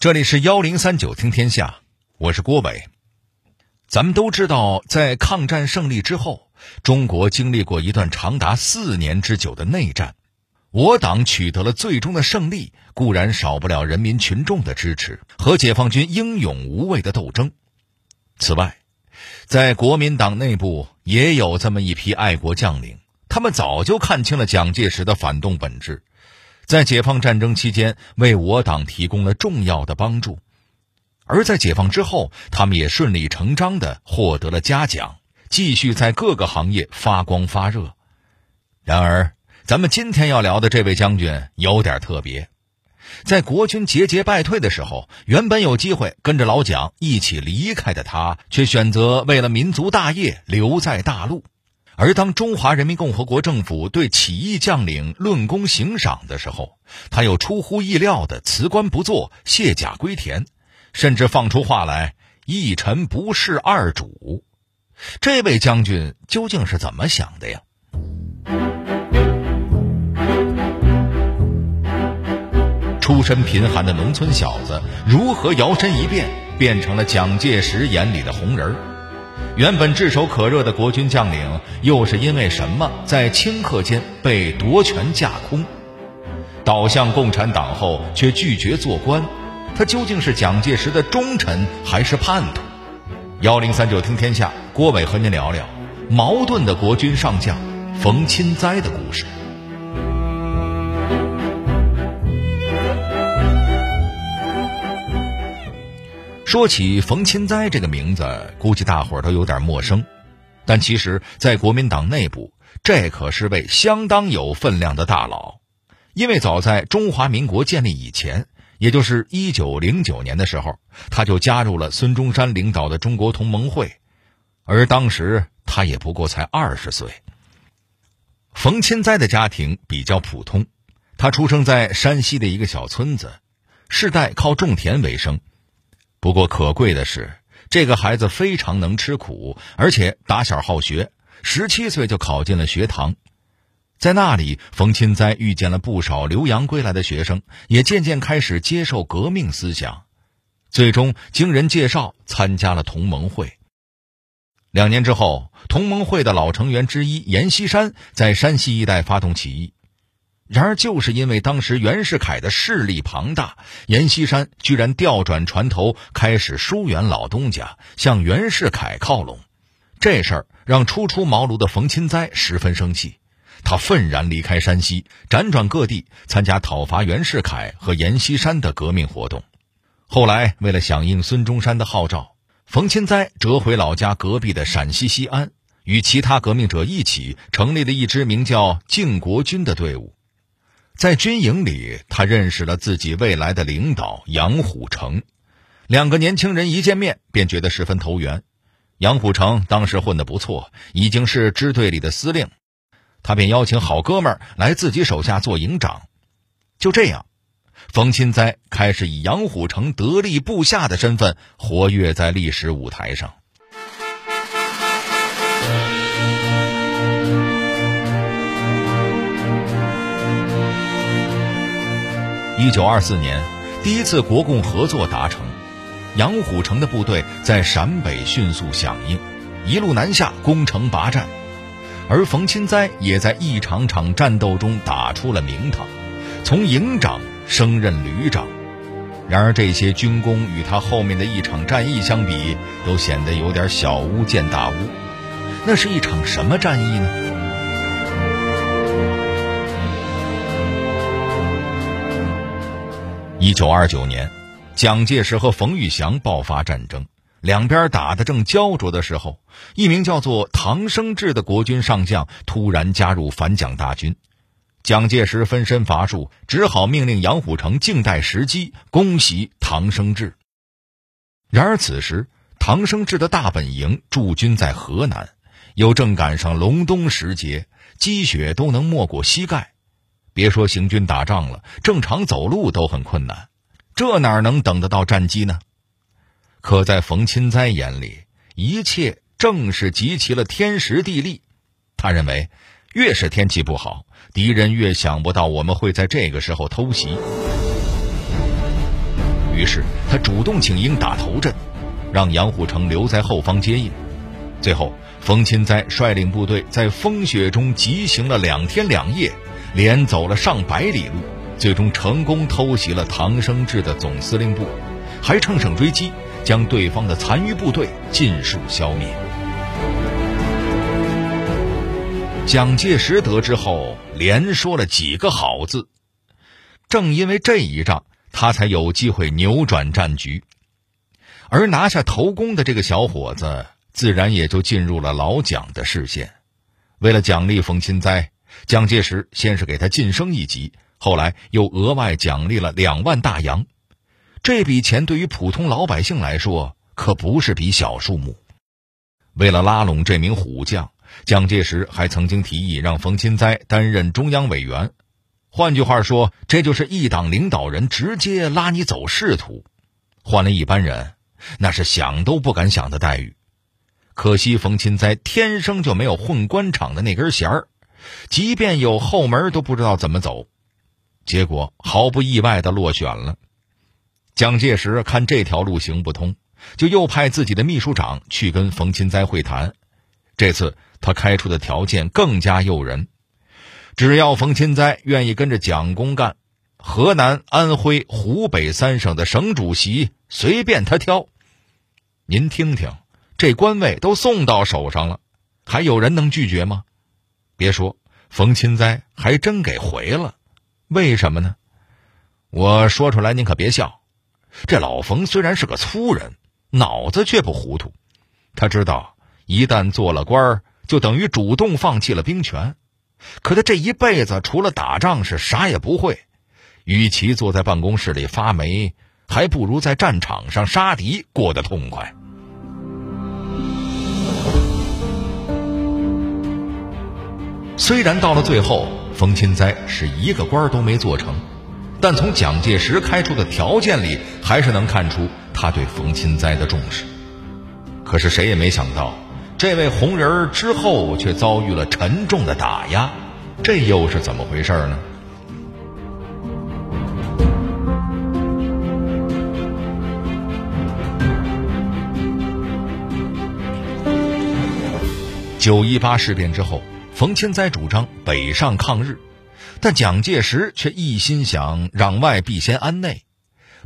这里是幺零三九听天下，我是郭伟。咱们都知道，在抗战胜利之后，中国经历过一段长达四年之久的内战。我党取得了最终的胜利，固然少不了人民群众的支持和解放军英勇无畏的斗争。此外，在国民党内部也有这么一批爱国将领，他们早就看清了蒋介石的反动本质。在解放战争期间，为我党提供了重要的帮助；而在解放之后，他们也顺理成章地获得了嘉奖，继续在各个行业发光发热。然而，咱们今天要聊的这位将军有点特别，在国军节节败退的时候，原本有机会跟着老蒋一起离开的他，却选择为了民族大业留在大陆。而当中华人民共和国政府对起义将领论功行赏的时候，他又出乎意料的辞官不做，卸甲归田，甚至放出话来：“一臣不是二主。”这位将军究竟是怎么想的呀？出身贫寒的农村小子，如何摇身一变，变成了蒋介石眼里的红人儿？原本炙手可热的国军将领，又是因为什么在顷刻间被夺权架空？倒向共产党后却拒绝做官，他究竟是蒋介石的忠臣还是叛徒？幺零三九听天下，郭伟和您聊聊矛盾的国军上将冯钦哉的故事。说起冯钦哉这个名字，估计大伙儿都有点陌生，但其实，在国民党内部，这可是位相当有分量的大佬。因为早在中华民国建立以前，也就是一九零九年的时候，他就加入了孙中山领导的中国同盟会，而当时他也不过才二十岁。冯钦哉的家庭比较普通，他出生在山西的一个小村子，世代靠种田为生。不过可贵的是，这个孩子非常能吃苦，而且打小好学，十七岁就考进了学堂。在那里，冯钦哉遇见了不少留洋归来的学生，也渐渐开始接受革命思想，最终经人介绍参加了同盟会。两年之后，同盟会的老成员之一阎锡山在山西一带发动起义。然而，就是因为当时袁世凯的势力庞大，阎锡山居然调转船头，开始疏远老东家，向袁世凯靠拢。这事儿让初出茅庐的冯钦哉十分生气，他愤然离开山西，辗转各地参加讨伐袁世凯和阎锡山的革命活动。后来，为了响应孙中山的号召，冯钦哉折回老家隔壁的陕西西安，与其他革命者一起成立了一支名叫“靖国军”的队伍。在军营里，他认识了自己未来的领导杨虎城。两个年轻人一见面便觉得十分投缘。杨虎城当时混得不错，已经是支队里的司令，他便邀请好哥们儿来自己手下做营长。就这样，冯钦哉开始以杨虎城得力部下的身份活跃在历史舞台上。一九二四年，第一次国共合作达成，杨虎城的部队在陕北迅速响应，一路南下攻城拔寨，而冯钦哉也在一场场战斗中打出了名堂，从营长升任旅长。然而这些军功与他后面的一场战役相比，都显得有点小巫见大巫。那是一场什么战役呢？一九二九年，蒋介石和冯玉祥爆发战争，两边打得正焦灼的时候，一名叫做唐生智的国军上将突然加入反蒋大军。蒋介石分身乏术，只好命令杨虎城静待时机，攻袭唐生智。然而此时，唐生智的大本营驻军在河南，又正赶上隆冬时节，积雪都能没过膝盖。别说行军打仗了，正常走路都很困难，这哪能等得到战机呢？可在冯钦哉眼里，一切正是集齐了天时地利。他认为，越是天气不好，敌人越想不到我们会在这个时候偷袭。于是他主动请缨打头阵，让杨虎城留在后方接应。最后，冯钦哉率领部队在风雪中急行了两天两夜，连走了上百里路，最终成功偷袭了唐生智的总司令部，还乘胜追击，将对方的残余部队尽数消灭。蒋介石得知后，连说了几个好字。正因为这一仗，他才有机会扭转战局，而拿下头功的这个小伙子。自然也就进入了老蒋的视线。为了奖励冯钦哉，蒋介石先是给他晋升一级，后来又额外奖励了两万大洋。这笔钱对于普通老百姓来说可不是笔小数目。为了拉拢这名虎将，蒋介石还曾经提议让冯钦哉担任中央委员。换句话说，这就是一党领导人直接拉你走仕途。换了一般人，那是想都不敢想的待遇。可惜冯钦哉天生就没有混官场的那根弦儿，即便有后门都不知道怎么走，结果毫不意外的落选了。蒋介石看这条路行不通，就又派自己的秘书长去跟冯钦哉会谈。这次他开出的条件更加诱人，只要冯钦哉愿意跟着蒋公干，河南、安徽、湖北三省的省主席随便他挑。您听听。这官位都送到手上了，还有人能拒绝吗？别说，冯钦哉还真给回了。为什么呢？我说出来您可别笑。这老冯虽然是个粗人，脑子却不糊涂。他知道，一旦做了官，就等于主动放弃了兵权。可他这一辈子除了打仗是啥也不会。与其坐在办公室里发霉，还不如在战场上杀敌过得痛快。虽然到了最后，冯钦哉是一个官都没做成，但从蒋介石开出的条件里，还是能看出他对冯钦哉的重视。可是谁也没想到，这位红人儿之后却遭遇了沉重的打压，这又是怎么回事呢？九一八事变之后。冯钦哉主张北上抗日，但蒋介石却一心想攘外必先安内，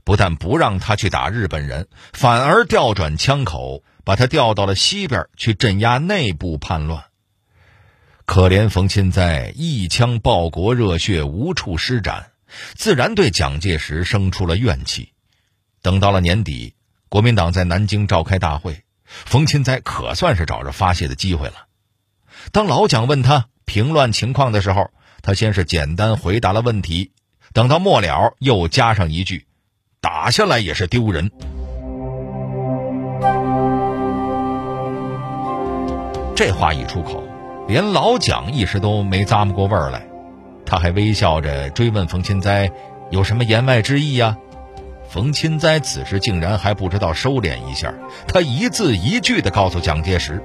不但不让他去打日本人，反而调转枪口，把他调到了西边去镇压内部叛乱。可怜冯钦哉一腔报国热血无处施展，自然对蒋介石生出了怨气。等到了年底，国民党在南京召开大会，冯钦哉可算是找着发泄的机会了。当老蒋问他平乱情况的时候，他先是简单回答了问题，等到末了又加上一句：“打下来也是丢人。”这话一出口，连老蒋一时都没咂摸过味儿来。他还微笑着追问冯钦哉：“有什么言外之意呀？”冯钦哉此时竟然还不知道收敛一下，他一字一句地告诉蒋介石。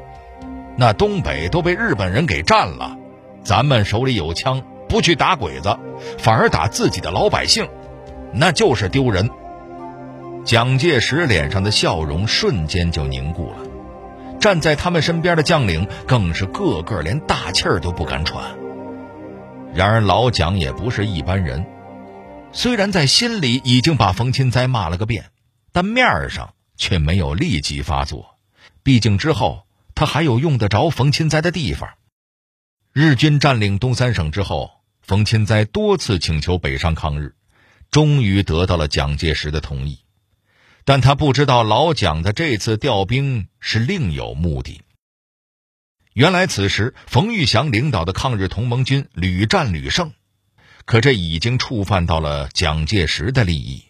那东北都被日本人给占了，咱们手里有枪，不去打鬼子，反而打自己的老百姓，那就是丢人。蒋介石脸上的笑容瞬间就凝固了，站在他们身边的将领更是个个连大气儿都不敢喘。然而老蒋也不是一般人，虽然在心里已经把冯钦哉骂了个遍，但面上却没有立即发作，毕竟之后。他还有用得着冯钦哉的地方。日军占领东三省之后，冯钦哉多次请求北上抗日，终于得到了蒋介石的同意。但他不知道老蒋的这次调兵是另有目的。原来此时冯玉祥领导的抗日同盟军屡战屡胜，可这已经触犯到了蒋介石的利益。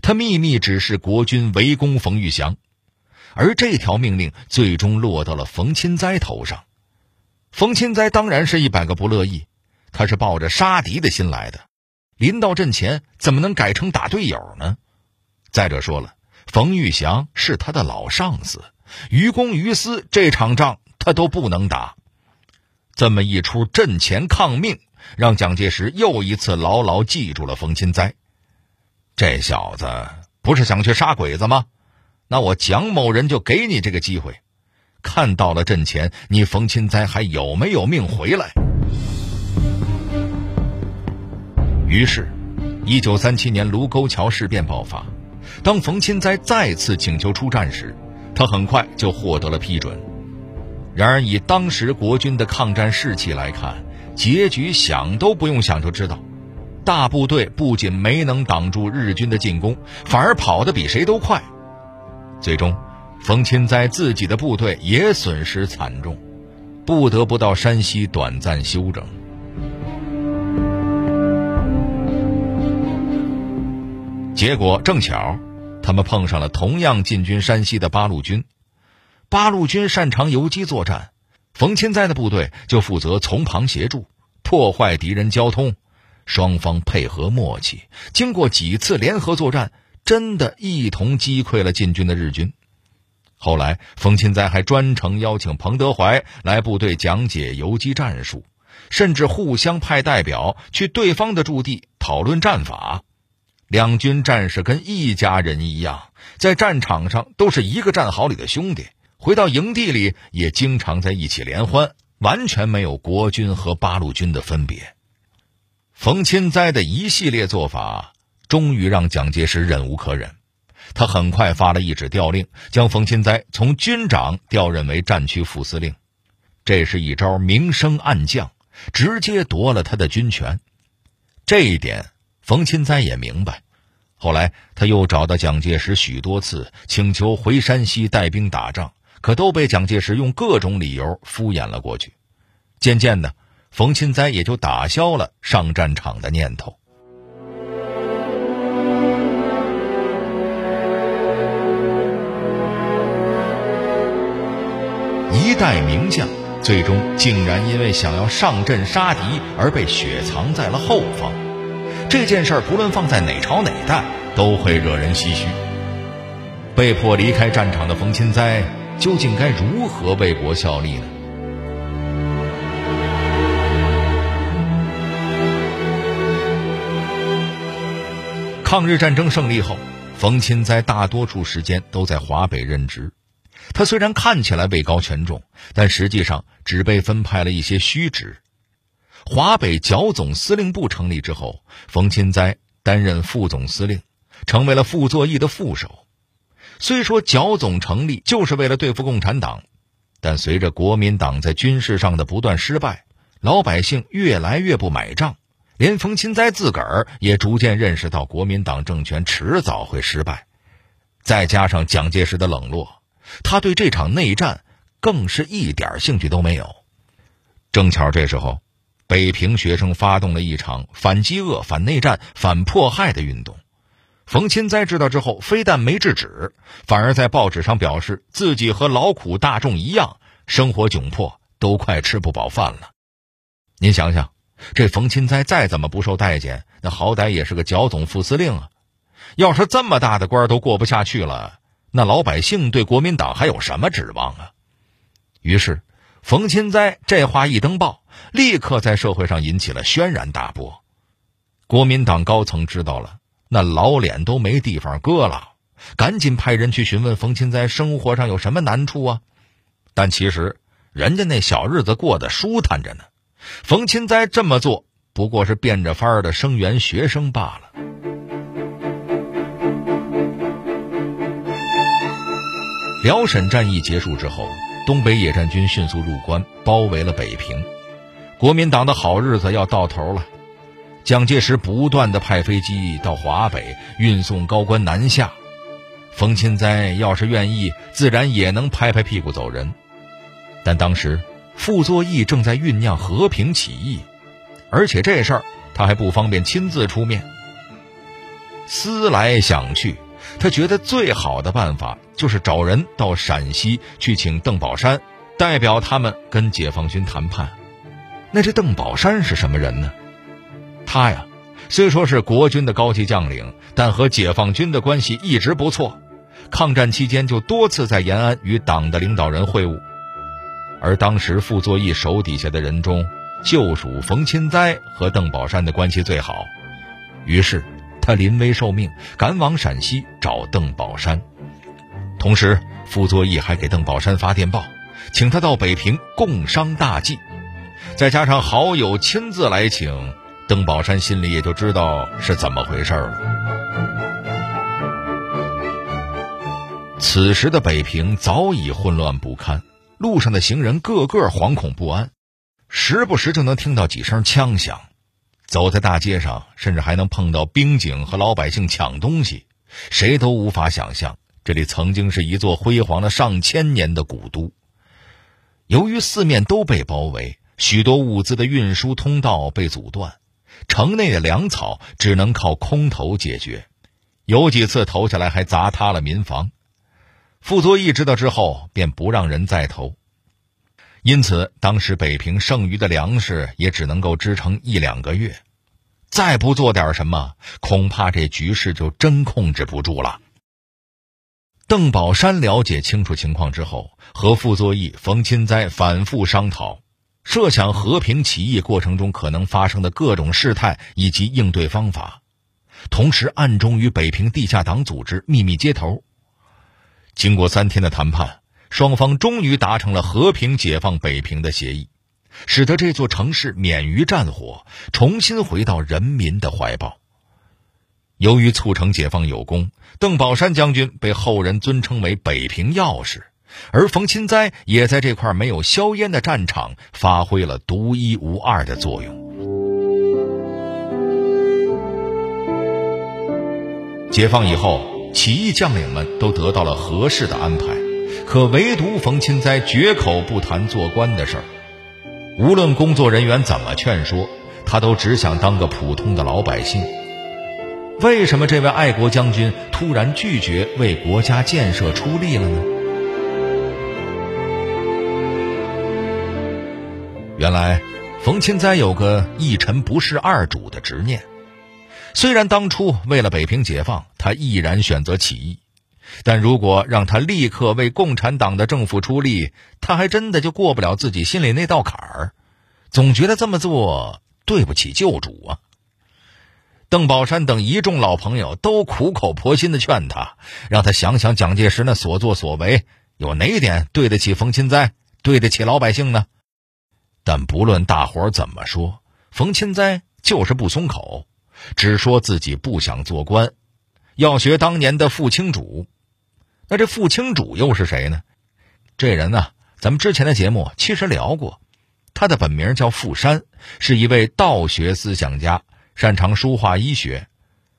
他秘密指示国军围攻冯玉祥。而这条命令最终落到了冯钦哉头上，冯钦哉当然是一百个不乐意，他是抱着杀敌的心来的，临到阵前怎么能改成打队友呢？再者说了，冯玉祥是他的老上司，于公于私，这场仗他都不能打。这么一出阵前抗命，让蒋介石又一次牢牢记住了冯钦哉，这小子不是想去杀鬼子吗？那我蒋某人就给你这个机会，看到了阵前，你冯钦哉还有没有命回来？于是，一九三七年卢沟桥事变爆发。当冯钦哉再次请求出战时，他很快就获得了批准。然而，以当时国军的抗战士气来看，结局想都不用想就知道：大部队不仅没能挡住日军的进攻，反而跑得比谁都快。最终，冯钦哉自己的部队也损失惨重，不得不到山西短暂休整。结果正巧，他们碰上了同样进军山西的八路军。八路军擅长游击作战，冯钦哉的部队就负责从旁协助，破坏敌人交通。双方配合默契，经过几次联合作战，真的一同击溃了进军的日军。后来，冯钦哉还专程邀请彭德怀来部队讲解游击战术，甚至互相派代表去对方的驻地讨论战法。两军战士跟一家人一样，在战场上都是一个战壕里的兄弟，回到营地里也经常在一起联欢，完全没有国军和八路军的分别。冯钦哉的一系列做法，终于让蒋介石忍无可忍，他很快发了一纸调令，将冯钦哉从军长调任为战区副司令。这是一招明升暗降，直接夺了他的军权。这一点，冯钦哉也明白。后来，他又找到蒋介石许多次，请求回山西带兵打仗，可都被蒋介石用各种理由敷衍了过去。渐渐的，冯钦哉也就打消了上战场的念头。一代名将，最终竟然因为想要上阵杀敌而被雪藏在了后方。这件事儿不论放在哪朝哪代，都会惹人唏嘘。被迫离开战场的冯钦哉，究竟该如何为国效力呢？抗日战争胜利后，冯钦哉大多数时间都在华北任职。他虽然看起来位高权重，但实际上只被分派了一些虚职。华北剿总司令部成立之后，冯钦哉担任副总司令，成为了傅作义的副手。虽说剿总成立就是为了对付共产党，但随着国民党在军事上的不断失败，老百姓越来越不买账，连冯钦哉自个儿也逐渐认识到国民党政权迟早会失败。再加上蒋介石的冷落，他对这场内战更是一点兴趣都没有。正巧这时候。北平学生发动了一场反饥饿、反内战、反迫害的运动。冯钦哉知道之后，非但没制止，反而在报纸上表示自己和劳苦大众一样，生活窘迫，都快吃不饱饭了。您想想，这冯钦哉再怎么不受待见，那好歹也是个剿总副司令啊！要是这么大的官都过不下去了，那老百姓对国民党还有什么指望啊？于是。冯钦哉这话一登报，立刻在社会上引起了轩然大波。国民党高层知道了，那老脸都没地方搁了，赶紧派人去询问冯钦哉生活上有什么难处啊。但其实人家那小日子过得舒坦着呢。冯钦哉这么做不过是变着法儿的声援学生罢了。辽沈战役结束之后。东北野战军迅速入关，包围了北平。国民党的好日子要到头了。蒋介石不断的派飞机到华北运送高官南下。冯钦哉要是愿意，自然也能拍拍屁股走人。但当时傅作义正在酝酿和平起义，而且这事儿他还不方便亲自出面。思来想去。他觉得最好的办法就是找人到陕西去请邓宝山，代表他们跟解放军谈判。那这邓宝山是什么人呢？他呀，虽说是国军的高级将领，但和解放军的关系一直不错。抗战期间就多次在延安与党的领导人会晤，而当时傅作义手底下的人中，就属冯钦哉和邓宝山的关系最好。于是。他临危受命，赶往陕西找邓宝山。同时，傅作义还给邓宝山发电报，请他到北平共商大计。再加上好友亲自来请，邓宝山心里也就知道是怎么回事了。此时的北平早已混乱不堪，路上的行人个个惶恐不安，时不时就能听到几声枪响。走在大街上，甚至还能碰到兵警和老百姓抢东西，谁都无法想象这里曾经是一座辉煌了上千年的古都。由于四面都被包围。许多物资的运输通道被阻断，城内的粮草只能靠空投解决，有几次投下来还砸塌了民房。傅作义知道之后，便不让人再投。因此，当时北平剩余的粮食也只能够支撑一两个月，再不做点什么，恐怕这局势就真控制不住了。邓宝山了解清楚情况之后，和傅作义、冯钦哉反复商讨。设想和平起义过程中可能发生的各种事态以及应对方法，同时暗中与北平地下党组织秘密接头。经过三天的谈判，双方终于达成了和平解放北平的协议，使得这座城市免于战火，重新回到人民的怀抱。由于促成解放有功，邓宝山将军被后人尊称为“北平钥匙”。而冯钦哉也在这块没有硝烟的战场发挥了独一无二的作用。解放以后，起义将领们都得到了合适的安排，可唯独冯钦哉绝口不谈做官的事儿。无论工作人员怎么劝说，他都只想当个普通的老百姓。为什么这位爱国将军突然拒绝为国家建设出力了呢？原来，冯钦哉有个一臣不侍二主的执念。虽然当初为了北平解放，他毅然选择起义，但如果让他立刻为共产党的政府出力，他还真的就过不了自己心里那道坎儿。总觉得这么做对不起旧主啊。邓宝山等一众老朋友都苦口婆心的劝他，让他想想蒋介石那所作所为，有哪一点对得起冯钦哉，对得起老百姓呢？但不论大伙怎么说，冯钦哉就是不松口，只说自己不想做官，要学当年的傅清主。那这傅清主又是谁呢？这人呢，咱们之前的节目其实聊过，他的本名叫傅山，是一位道学思想家，擅长书画医学。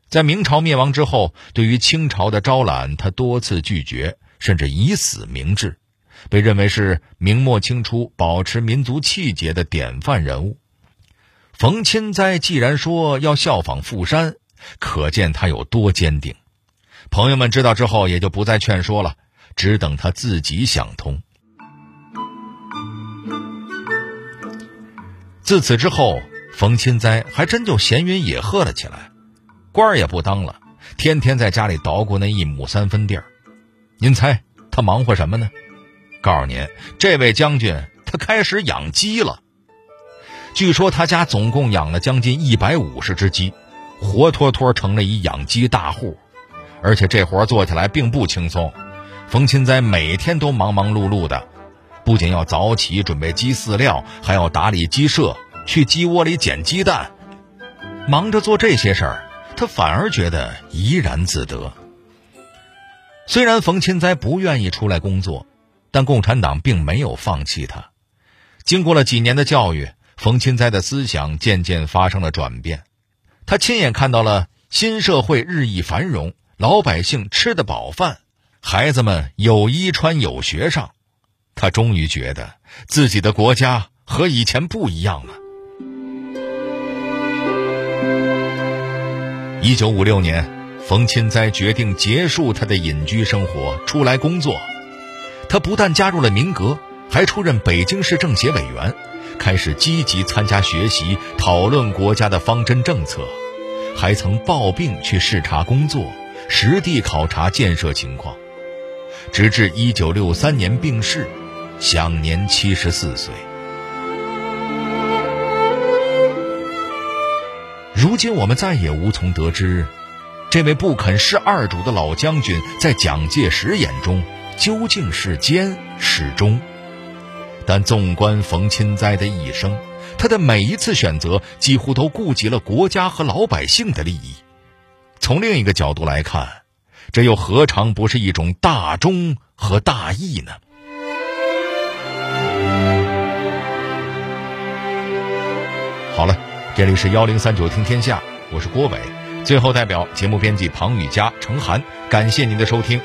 在明朝灭亡之后，对于清朝的招揽，他多次拒绝，甚至以死明志。被认为是明末清初保持民族气节的典范人物。冯钦哉既然说要效仿傅山，可见他有多坚定。朋友们知道之后，也就不再劝说了，只等他自己想通。自此之后，冯钦哉还真就闲云野鹤了起来，官儿也不当了，天天在家里捣鼓那一亩三分地儿。您猜他忙活什么呢？告诉您，这位将军他开始养鸡了。据说他家总共养了将近一百五十只鸡，活脱脱成了一养鸡大户。而且这活做起来并不轻松，冯钦哉每天都忙忙碌碌的，不仅要早起准备鸡饲料，还要打理鸡舍，去鸡窝里捡鸡蛋。忙着做这些事儿，他反而觉得怡然自得。虽然冯钦哉不愿意出来工作。但共产党并没有放弃他。经过了几年的教育，冯钦哉的思想渐渐发生了转变。他亲眼看到了新社会日益繁荣，老百姓吃得饱饭，孩子们有衣穿有学上。他终于觉得自己的国家和以前不一样了。一九五六年，冯钦哉决定结束他的隐居生活，出来工作。他不但加入了民革，还出任北京市政协委员，开始积极参加学习、讨论国家的方针政策，还曾抱病去视察工作，实地考察建设情况，直至1963年病逝，享年74岁。如今我们再也无从得知这位不肯识二主的老将军，在蒋介石眼中究竟是奸是忠？但纵观冯钦哉的一生，他的每一次选择几乎都顾及了国家和老百姓的利益。从另一个角度来看，这又何尝不是一种大忠和大义呢？好了，这里是幺零三九听天下，我是郭伟。最后，代表节目编辑庞雨佳、程涵，感谢您的收听。